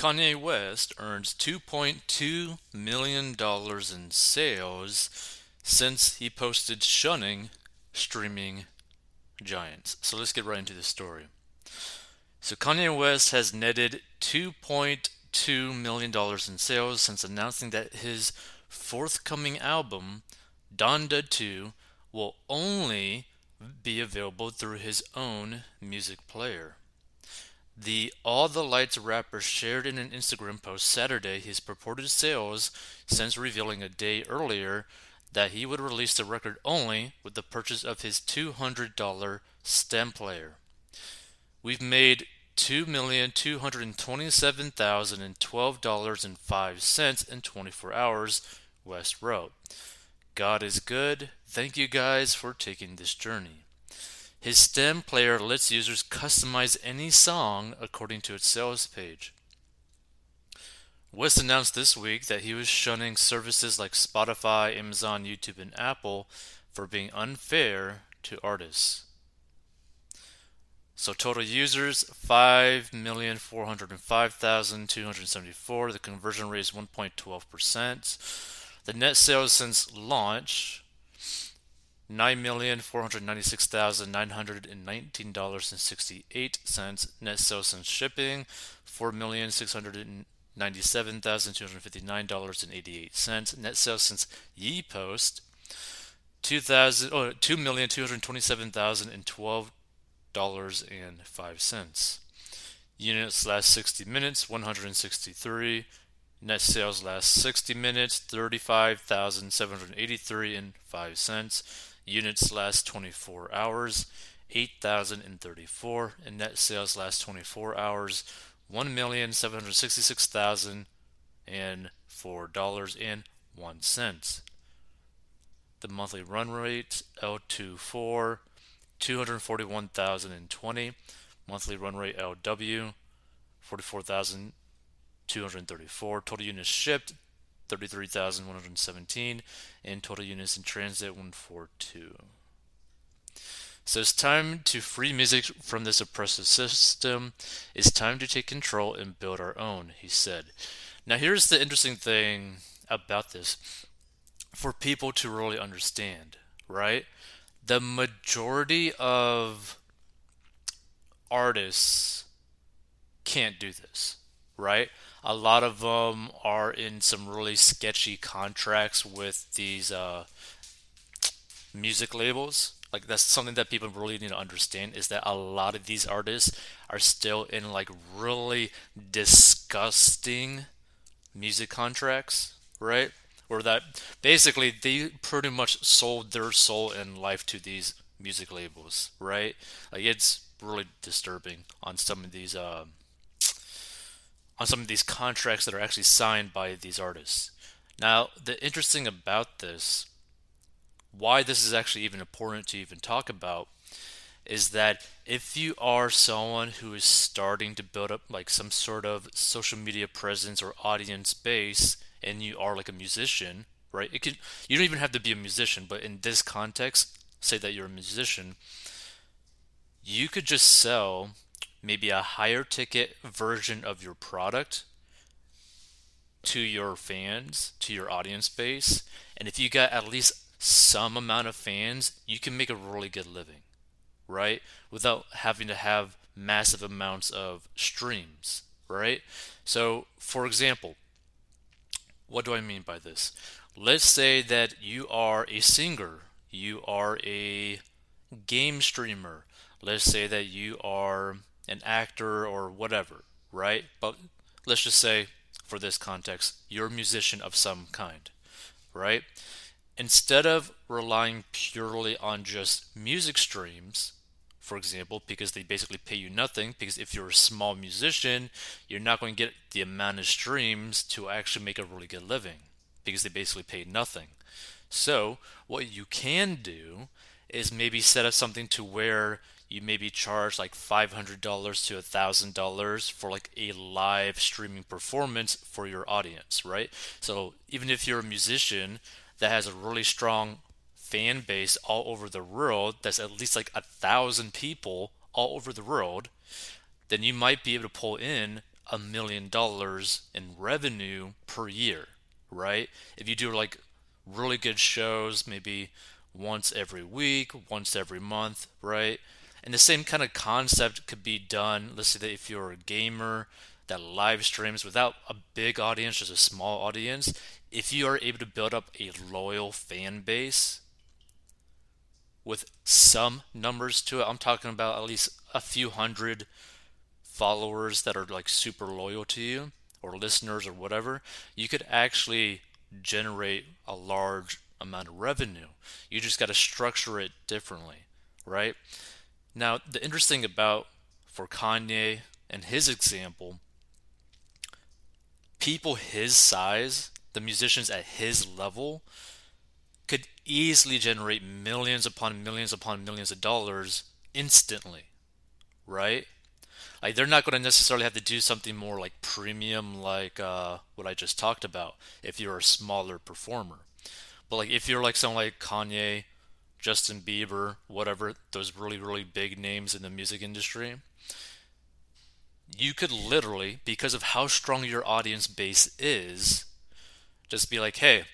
Kanye West earns $2.2 million in sales since he posted shunning streaming giants. So let's get right into the story. So Kanye West has netted $2.2 million in sales since announcing that his forthcoming album, Donda 2, will only be available through his own music player. The All the Lights rapper shared in an Instagram post Saturday his purported sales since revealing a day earlier that he would release the record only with the purchase of his $200 stem player. We've made $2,227,012.05 in 24 hours, West wrote. God is good. Thank you guys for taking this journey. His stem player lets users customize any song according to its sales page. West announced this week that he was shunning services like Spotify, Amazon, YouTube, and Apple for being unfair to artists. So total users 5,405,274. The conversion rate is 1.12%. The net sales since launch nine million four hundred ninety six thousand nine hundred and nineteen dollars and sixty eight cents. Net sales shipping and eight cents. Net sales since Ye Post 2000 oh, $2,227,012.05. Units last sixty minutes one hundred and sixty three. Net sales last 60 minutes, 35,783 and 5 cents. Units last 24 hours, 8,034. And net sales last 24 hours, $1,766,004.01. The monthly run rate, L24, 241,020. Monthly run rate, LW, 44,234. Total units shipped 33,117 and total units in transit 142. So it's time to free music from this oppressive system. It's time to take control and build our own, he said. Now, here's the interesting thing about this for people to really understand, right? The majority of artists can't do this, right? A lot of them are in some really sketchy contracts with these uh, music labels. Like that's something that people really need to understand is that a lot of these artists are still in like really disgusting music contracts, right? Where that basically they pretty much sold their soul and life to these music labels, right? Like it's really disturbing on some of these uh, on some of these contracts that are actually signed by these artists. Now, the interesting about this, why this is actually even important to even talk about, is that if you are someone who is starting to build up like some sort of social media presence or audience base, and you are like a musician, right? It could you don't even have to be a musician, but in this context, say that you're a musician, you could just sell maybe a higher ticket version of your product to your fans, to your audience base. And if you got at least some amount of fans, you can make a really good living, right? Without having to have massive amounts of streams, right? So, for example, what do I mean by this? Let's say that you are a singer, you are a game streamer, let's say that you are an actor or whatever, right? But let's just say, for this context, you're a musician of some kind, right? Instead of relying purely on just music streams, for example, because they basically pay you nothing, because if you're a small musician, you're not going to get the amount of streams to actually make a really good living, because they basically pay nothing. So, what you can do is maybe set up something to where you maybe charge like $500 to $1,000 for like a live streaming performance for your audience, right? So even if you're a musician that has a really strong fan base all over the world, that's at least like a thousand people all over the world, then you might be able to pull in a million dollars in revenue per year, right? If you do like really good shows, maybe once every week, once every month, right? And the same kind of concept could be done. Let's say that if you're a gamer that live streams without a big audience, just a small audience, if you are able to build up a loyal fan base with some numbers to it, I'm talking about at least a few hundred followers that are like super loyal to you or listeners or whatever, you could actually generate a large amount of revenue. You just got to structure it differently, right? Now, the interesting about for Kanye and his example, people his size, the musicians at his level, could easily generate millions upon millions upon millions of dollars instantly, right? Like they're not going to necessarily have to do something more like premium, like uh, what I just talked about. If you're a smaller performer, but like if you're like someone like Kanye, Justin Bieber, whatever, those really, really big names in the music industry, you could literally, because of how strong your audience base is, just be like, hey,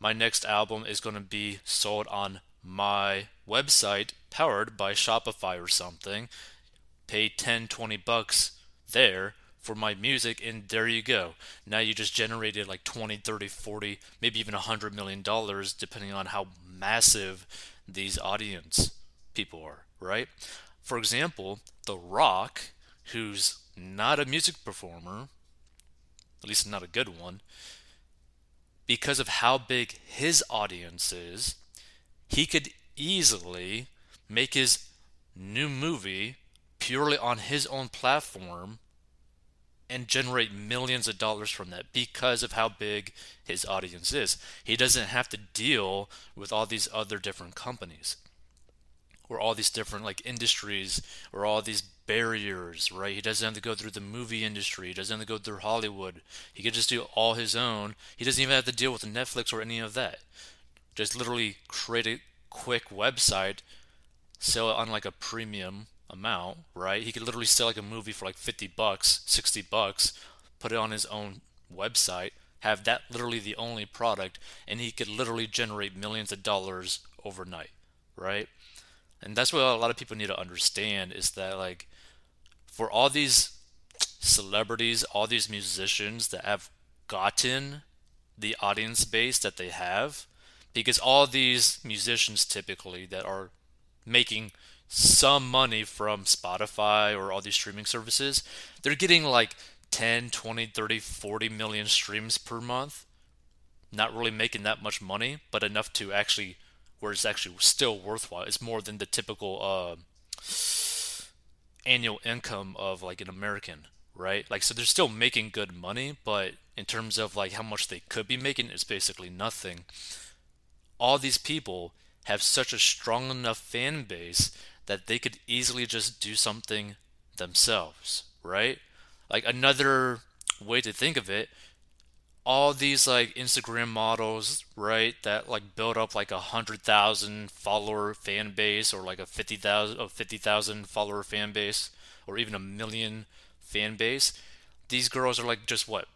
my next album is going to be sold on my website powered by Shopify or something. Pay 10, 20 bucks there for my music and there you go now you just generated like 20 30 40 maybe even 100 million dollars depending on how massive these audience people are right? For example the rock who's not a music performer at least not a good one because of how big his audience is he could easily make his new movie purely on his own platform and generate millions of dollars from that because of how big his audience is. He doesn't have to deal with all these other different companies or all these different like industries or all these barriers, right? He doesn't have to go through the movie industry. He doesn't have to go through Hollywood. He could just do all his own. He doesn't even have to deal with Netflix or any of that. Just literally create a quick website, sell it on like a premium amount, right? He could literally sell like a movie for like 50 bucks, 60 bucks, put it on his own website, have that literally the only product, and he could literally generate millions of dollars overnight, right? And that's what a lot of people need to understand is that like for all these celebrities, all these musicians that have gotten the audience base that they have, because all these musicians typically that are making some money from Spotify or all these streaming services, they're getting like 10, 20, 30, 40 million streams per month. Not really making that much money, but enough to actually where it's actually still worthwhile. It's more than the typical uh, annual income of like an American, right? Like so they're still making good money, but in terms of like how much they could be making, it's basically nothing. All these people have such a strong enough fan base that they could easily just do something themselves, right? Like another way to think of it, all these like Instagram models, right, that like build up like a hundred thousand follower fan base or like a fifty thousand a fifty thousand follower fan base or even a million fan base. These girls are like just what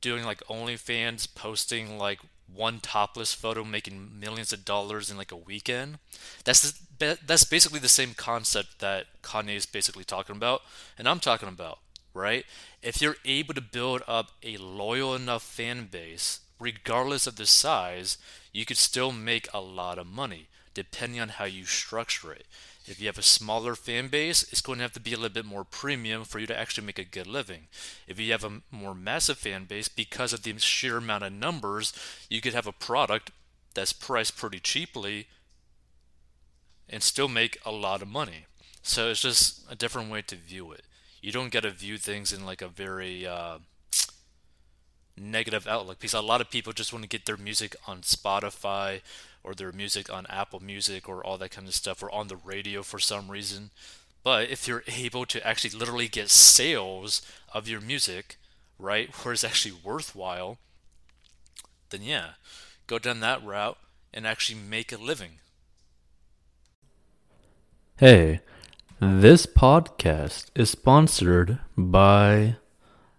doing like OnlyFans, posting like one topless photo making millions of dollars in like a weekend. That's the, that's basically the same concept that Kanye is basically talking about, and I'm talking about, right? If you're able to build up a loyal enough fan base, regardless of the size, you could still make a lot of money depending on how you structure it. If you have a smaller fan base, it's going to have to be a little bit more premium for you to actually make a good living. If you have a more massive fan base, because of the sheer amount of numbers, you could have a product that's priced pretty cheaply and still make a lot of money. So it's just a different way to view it. You don't get to view things in like a very uh, negative outlook because a lot of people just want to get their music on Spotify or their music on Apple Music or all that kind of stuff or on the radio for some reason. But if you're able to actually literally get sales of your music, right, where it's actually worthwhile, then yeah, go down that route and actually make a living. Hey, this podcast is sponsored by